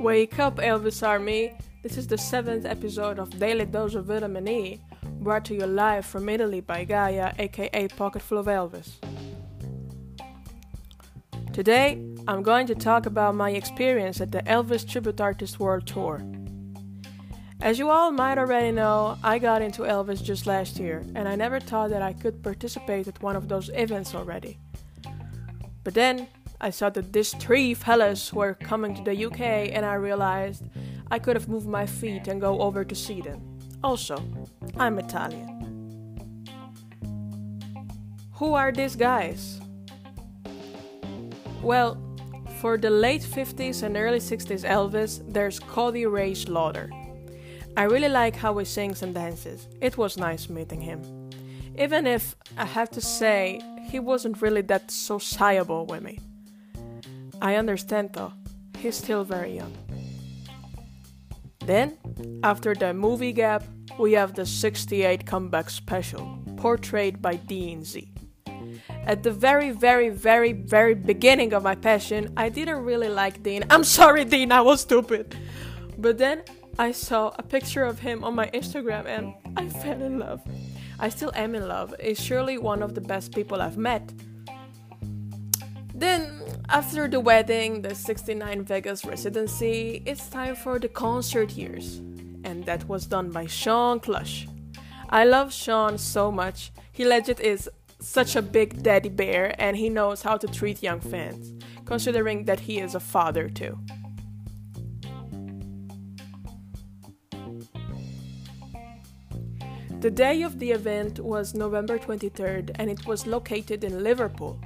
Wake up, Elvis Army! This is the seventh episode of Daily Dose of Vitamin E, brought to you live from Italy by Gaia, aka Pocketful of Elvis. Today, I'm going to talk about my experience at the Elvis Tribute Artist World Tour. As you all might already know, I got into Elvis just last year, and I never thought that I could participate at one of those events already. But then, I saw that these three fellas were coming to the UK, and I realized I could have moved my feet and go over to see them. Also, I'm Italian. Who are these guys? Well, for the late 50s and early 60s Elvis, there's Cody Ray Slaughter. I really like how he sings and dances. It was nice meeting him. Even if I have to say, he wasn't really that sociable with me. I understand though, he's still very young. Then, after the movie gap, we have the 68 comeback special, portrayed by Dean Z. At the very, very, very, very beginning of my passion, I didn't really like Dean. I'm sorry, Dean, I was stupid. But then I saw a picture of him on my Instagram and I fell in love. I still am in love. He's surely one of the best people I've met. Then, after the wedding, the 69 Vegas residency, it's time for the concert years. And that was done by Shawn Klush. I love Shawn so much. He legit is such a big daddy bear and he knows how to treat young fans, considering that he is a father too. The day of the event was November 23rd and it was located in Liverpool.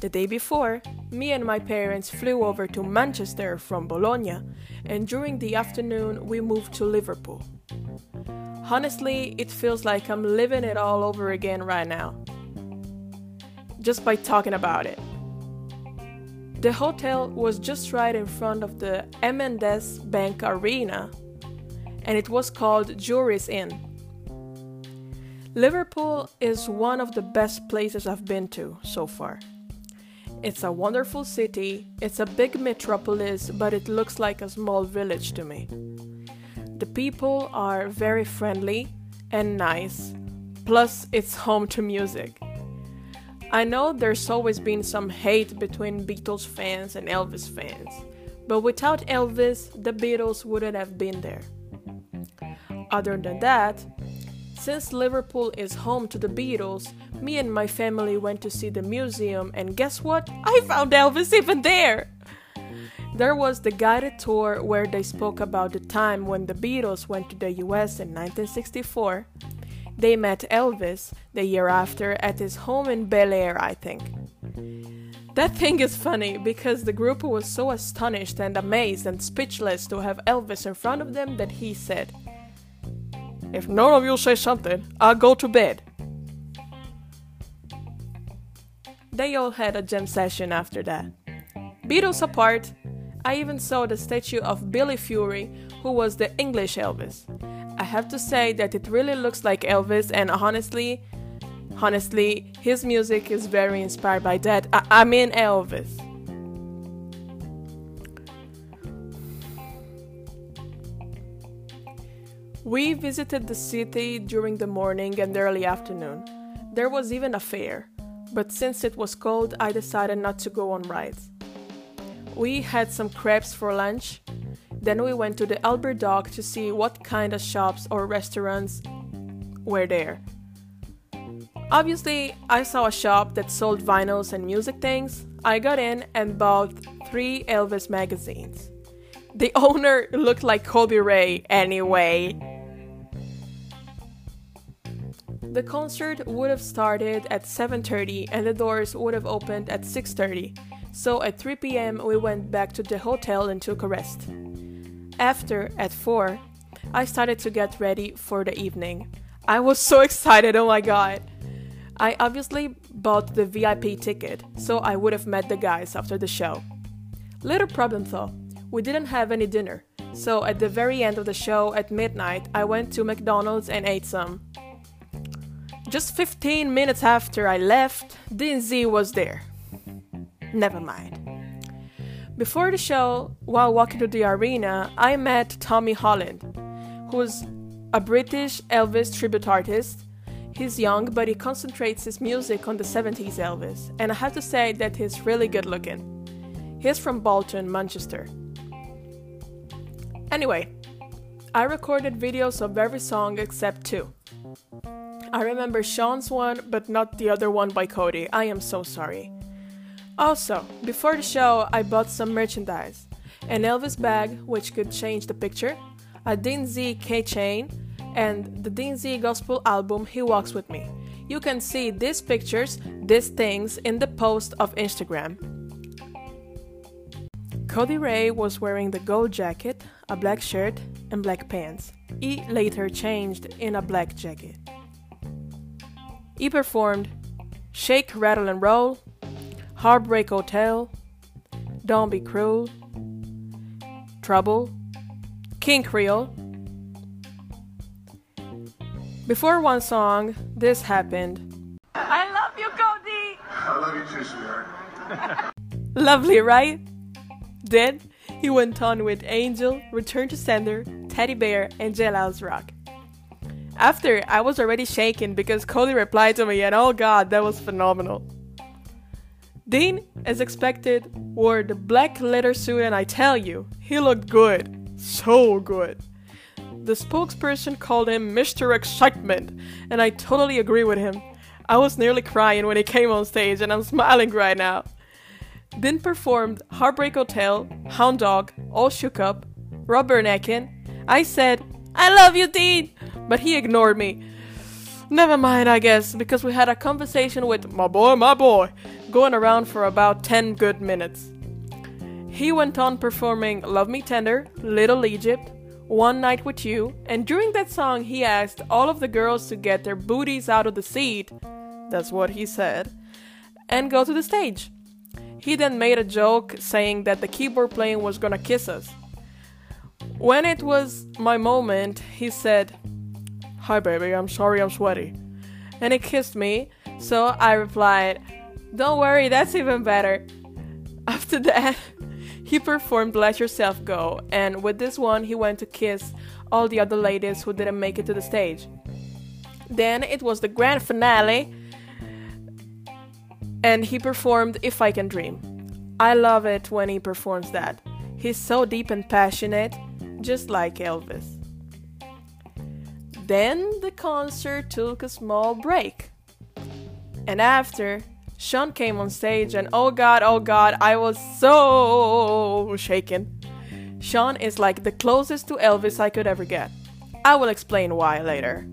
The day before, me and my parents flew over to Manchester from Bologna, and during the afternoon, we moved to Liverpool. Honestly, it feels like I'm living it all over again right now. Just by talking about it. The hotel was just right in front of the M&S Bank Arena, and it was called Jurys Inn. Liverpool is one of the best places I've been to so far. It's a wonderful city, it's a big metropolis, but it looks like a small village to me. The people are very friendly and nice, plus, it's home to music. I know there's always been some hate between Beatles fans and Elvis fans, but without Elvis, the Beatles wouldn't have been there. Other than that, since Liverpool is home to the Beatles, me and my family went to see the museum, and guess what? I found Elvis even there! There was the guided tour where they spoke about the time when the Beatles went to the US in 1964. They met Elvis the year after at his home in Bel Air, I think. That thing is funny because the group was so astonished and amazed and speechless to have Elvis in front of them that he said, if none of you say something, I'll go to bed. They all had a jam session after that. Beatles apart, I even saw the statue of Billy Fury, who was the English Elvis. I have to say that it really looks like Elvis, and honestly, honestly, his music is very inspired by that. I, I mean, Elvis. We visited the city during the morning and early afternoon. There was even a fair, but since it was cold, I decided not to go on rides. We had some crepes for lunch. Then we went to the Albert Dock to see what kind of shops or restaurants were there. Obviously, I saw a shop that sold vinyls and music things. I got in and bought three Elvis magazines. The owner looked like Cody Ray anyway. The concert would have started at 7:30 and the doors would have opened at 6:30. So at 3 p.m. we went back to the hotel and took a rest. After at 4, I started to get ready for the evening. I was so excited, oh my god. I obviously bought the VIP ticket, so I would have met the guys after the show. Little problem though, we didn't have any dinner, so at the very end of the show at midnight, I went to McDonald's and ate some. Just 15 minutes after I left, Dean Z was there. Never mind. Before the show, while walking to the arena, I met Tommy Holland, who's a British Elvis tribute artist. He's young, but he concentrates his music on the 70s Elvis, and I have to say that he's really good looking. He's from Bolton, Manchester. Anyway, I recorded videos of every song except two. I remember Shawn's one, but not the other one by Cody. I am so sorry. Also, before the show, I bought some merchandise an Elvis bag, which could change the picture, a Dean Z keychain, and the Dean Z Gospel album He Walks With Me. You can see these pictures, these things, in the post of Instagram. Cody Ray was wearing the gold jacket, a black shirt, and black pants. He later changed in a black jacket. He performed Shake, Rattle, and Roll, Heartbreak Hotel, Don't Be Cruel, Trouble, King Creole. Before one song, this happened. I love you, Cody! I love you too, sweetheart. Lovely, right? Then he went on with Angel, Return to Sender, Teddy Bear, and Jailhouse Rock. After, I was already shaken because Cody replied to me, and oh god, that was phenomenal. Dean, as expected, wore the black leather suit, and I tell you, he looked good. So good. The spokesperson called him Mr. Excitement, and I totally agree with him. I was nearly crying when he came on stage, and I'm smiling right now. Dean performed Heartbreak Hotel, Hound Dog, All Shook Up, Rubberneckin'. I said, I love you, Dean! But he ignored me. Never mind, I guess, because we had a conversation with my boy, my boy, going around for about 10 good minutes. He went on performing Love Me Tender, Little Egypt, One Night with You, and during that song, he asked all of the girls to get their booties out of the seat that's what he said and go to the stage. He then made a joke saying that the keyboard playing was gonna kiss us. When it was my moment, he said, Hi, baby, I'm sorry I'm sweaty. And he kissed me, so I replied, Don't worry, that's even better. After that, he performed Let Yourself Go, and with this one, he went to kiss all the other ladies who didn't make it to the stage. Then it was the grand finale, and he performed If I Can Dream. I love it when he performs that. He's so deep and passionate, just like Elvis. Then the concert took a small break. And after, Shawn came on stage, and oh god, oh god, I was so shaken. Shawn is like the closest to Elvis I could ever get. I will explain why later.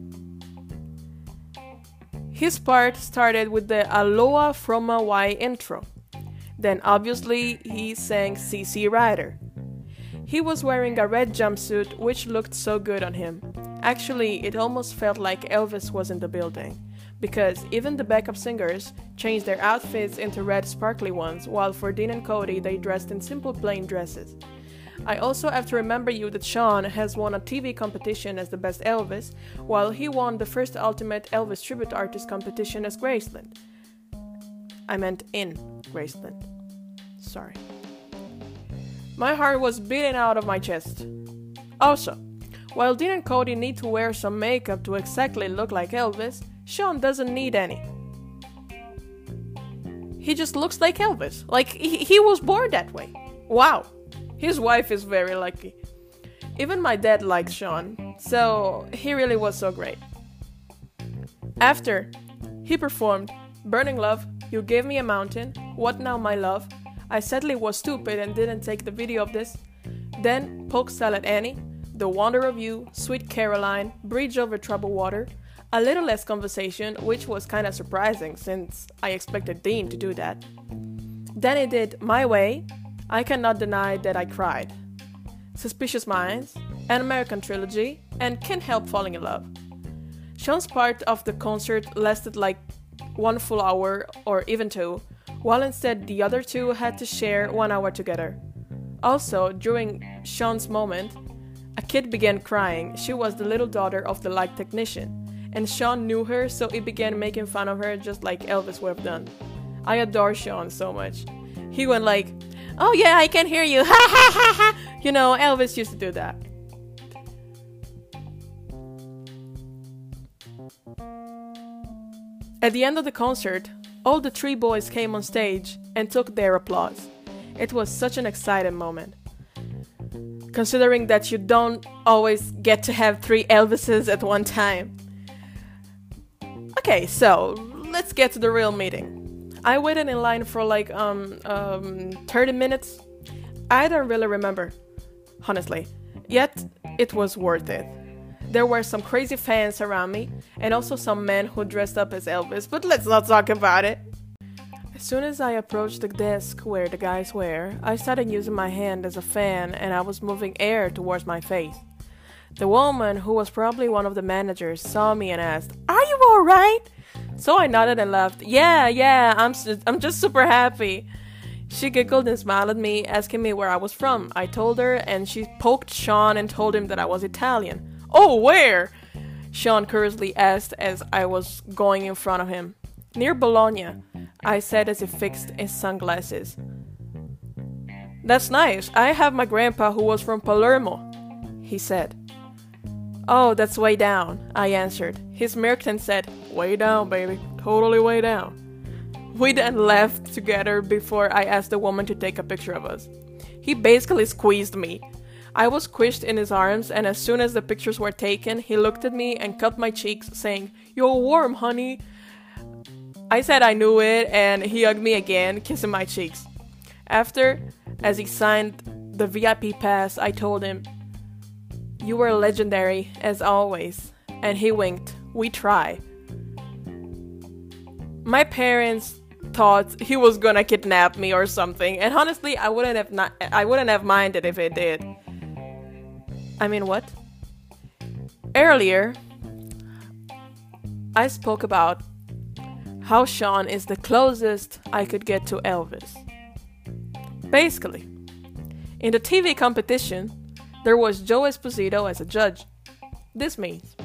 His part started with the Aloha from Hawaii intro. Then, obviously, he sang CC Rider. He was wearing a red jumpsuit, which looked so good on him. Actually, it almost felt like Elvis was in the building, because even the backup singers changed their outfits into red sparkly ones, while for Dean and Cody, they dressed in simple plain dresses. I also have to remember you that Shawn has won a TV competition as the best Elvis, while he won the first Ultimate Elvis Tribute Artist competition as Graceland. I meant in Graceland. Sorry. My heart was beating out of my chest. Also, while Dean and Cody need to wear some makeup to exactly look like Elvis, Shawn doesn't need any. He just looks like Elvis. Like, he, he was born that way. Wow. His wife is very lucky. Even my dad likes Shawn, so he really was so great. After, he performed Burning Love, You Gave Me a Mountain, What Now My Love. I sadly was stupid and didn't take the video of this. Then, Polk Salad Annie, The Wonder of You, Sweet Caroline, Bridge Over Troubled Water, a little less conversation, which was kinda surprising since I expected Dean to do that. Then he did My Way, I Cannot Deny That I Cried, Suspicious Minds, An American Trilogy, and Can't Help Falling in Love. Shawn's part of the concert lasted like one full hour or even two, while instead the other two had to share one hour together. Also, during Shawn's moment, a kid began crying. She was the little daughter of the light technician, and Shawn knew her, so he began making fun of her just like Elvis would have done. I adore Shawn so much. He went like, "Oh yeah, I can hear you." Ha ha ha ha. You know, Elvis used to do that. At the end of the concert, all the three boys came on stage and took their applause. It was such an exciting moment. Considering that you don't always get to have three Elvises at one time. Okay, so let's get to the real meeting. I waited in line for like um um 30 minutes. I don't really remember, honestly. Yet it was worth it. There were some crazy fans around me, and also some men who dressed up as Elvis, but let's not talk about it. As soon as I approached the desk where the guys were, I started using my hand as a fan and I was moving air towards my face. The woman, who was probably one of the managers, saw me and asked, Are you alright? So I nodded and laughed. Yeah, yeah, I'm, I'm just super happy. She giggled and smiled at me, asking me where I was from. I told her, and she poked Shawn and told him that I was Italian. Oh, where? Shawn curiously asked as I was going in front of him. Near Bologna, I said as he fixed his sunglasses. That's nice. I have my grandpa who was from Palermo, he said. Oh, that's way down, I answered. He smirked and said, Way down, baby. Totally way down. We then left together before I asked the woman to take a picture of us. He basically squeezed me. I was squished in his arms, and as soon as the pictures were taken, he looked at me and cut my cheeks, saying, You're warm, honey. I said I knew it, and he hugged me again, kissing my cheeks. After, as he signed the VIP pass, I told him, You were legendary, as always. And he winked. We try. My parents thought he was gonna kidnap me or something, and honestly, I wouldn't have not I wouldn't have minded if it did. I mean, what? Earlier, I spoke about how Shawn is the closest I could get to Elvis. Basically, in the TV competition, there was Joe Esposito as a judge. This means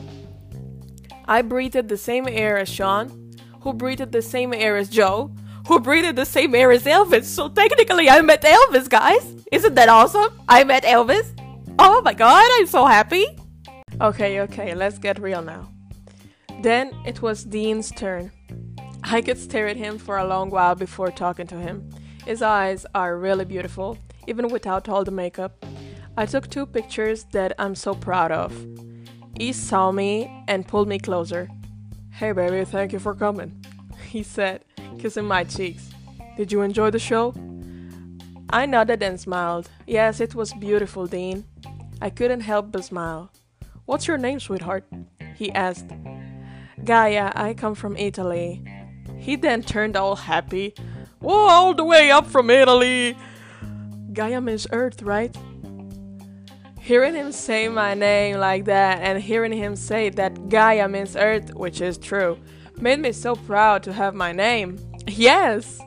I breathed the same air as Shawn, who breathed the same air as Joe, who breathed the same air as Elvis. So technically, I met Elvis, guys. Isn't that awesome? I met Elvis. Oh my god, I'm so happy. Okay, okay, let's get real now. Then it was Dean's turn. I could stare at him for a long while before talking to him. His eyes are really beautiful, even without all the makeup. I took two pictures that I'm so proud of. He saw me and pulled me closer. Hey baby, thank you for coming, he said, kissing my cheeks. Did you enjoy the show? I nodded and smiled. Yes, it was beautiful, Dean. I couldn't help but smile. What's your name, sweetheart? He asked. Gaia, I come from Italy. He then turned all happy. Whoa, all the way up from Italy! Gaia means Earth, right? Hearing him say my name like that and hearing him say that Gaia means Earth, which is true, made me so proud to have my name. Yes,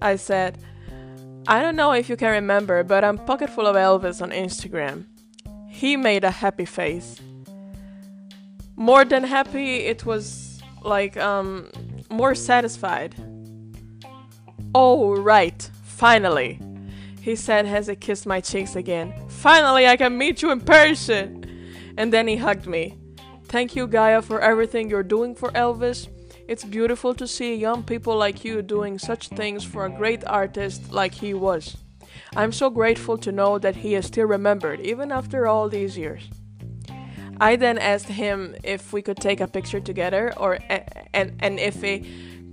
I said. I don't know if you can remember, but I'm pocket full of Elvis on Instagram. He made a happy face. More than happy, it was like um more satisfied. Oh, right, finally, he said as he kissed my cheeks again. Finally, I can meet you in person! And then he hugged me. Thank you, Gaia, for everything you're doing for Elvis. It's beautiful to see young people like you doing such things for a great artist like he was. I'm so grateful to know that he is still remembered, even after all these years. I then asked him if we could take a picture together, or and and if he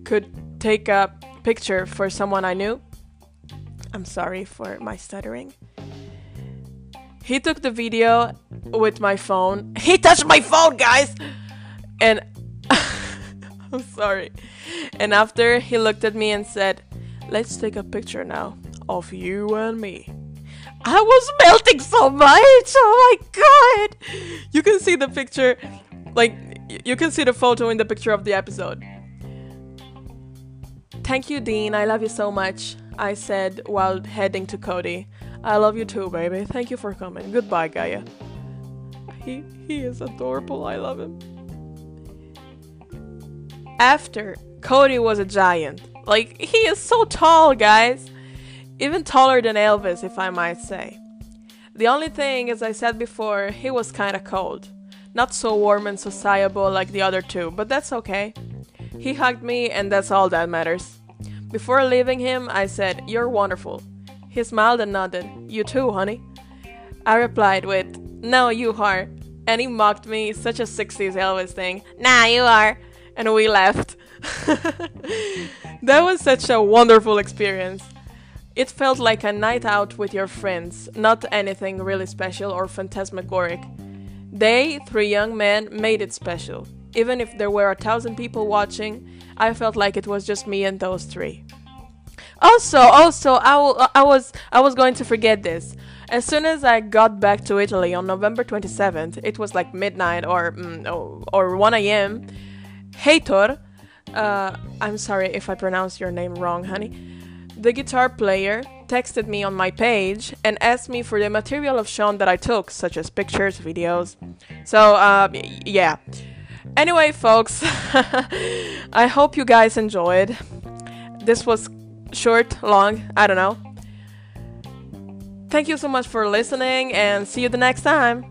could take a picture for someone I knew. I'm sorry for my stuttering. He took the video with my phone. He touched my phone, guys! And I'm sorry. And after he looked at me and said, Let's take a picture now of you and me. I was melting so much. Oh my god. You can see the picture like you can see the photo in the picture of the episode. Thank you, Dean. I love you so much. I said while heading to Cody. I love you too, baby. Thank you for coming. Goodbye, Gaia. He he is adorable. I love him. After, Cody was a giant. Like, he is so tall, guys. Even taller than Elvis, if I might say. The only thing, as I said before, he was kinda cold. Not so warm and sociable like the other two, but that's okay. He hugged me, and that's all that matters. Before leaving him, I said, You're wonderful. He smiled and nodded. You too, honey. I replied with, No, you are. And he mocked me, such a 60s Elvis thing. Nah, you are. And we left. that was such a wonderful experience. It felt like a night out with your friends, not anything really special or phantasmagoric. They, three young men, made it special. Even if there were a thousand people watching, I felt like it was just me and those three. Also, also, I, w- I was I was going to forget this. As soon as I got back to Italy on November 27th, it was like midnight or mm, or 1 a.m. Heitor, uh, I'm sorry if I pronounced your name wrong, honey. The guitar player texted me on my page and asked me for the material of Shawn that I took, such as pictures, videos. So, uh, yeah. Anyway, folks, I hope you guys enjoyed. This was short, long, I don't know. Thank you so much for listening and see you the next time.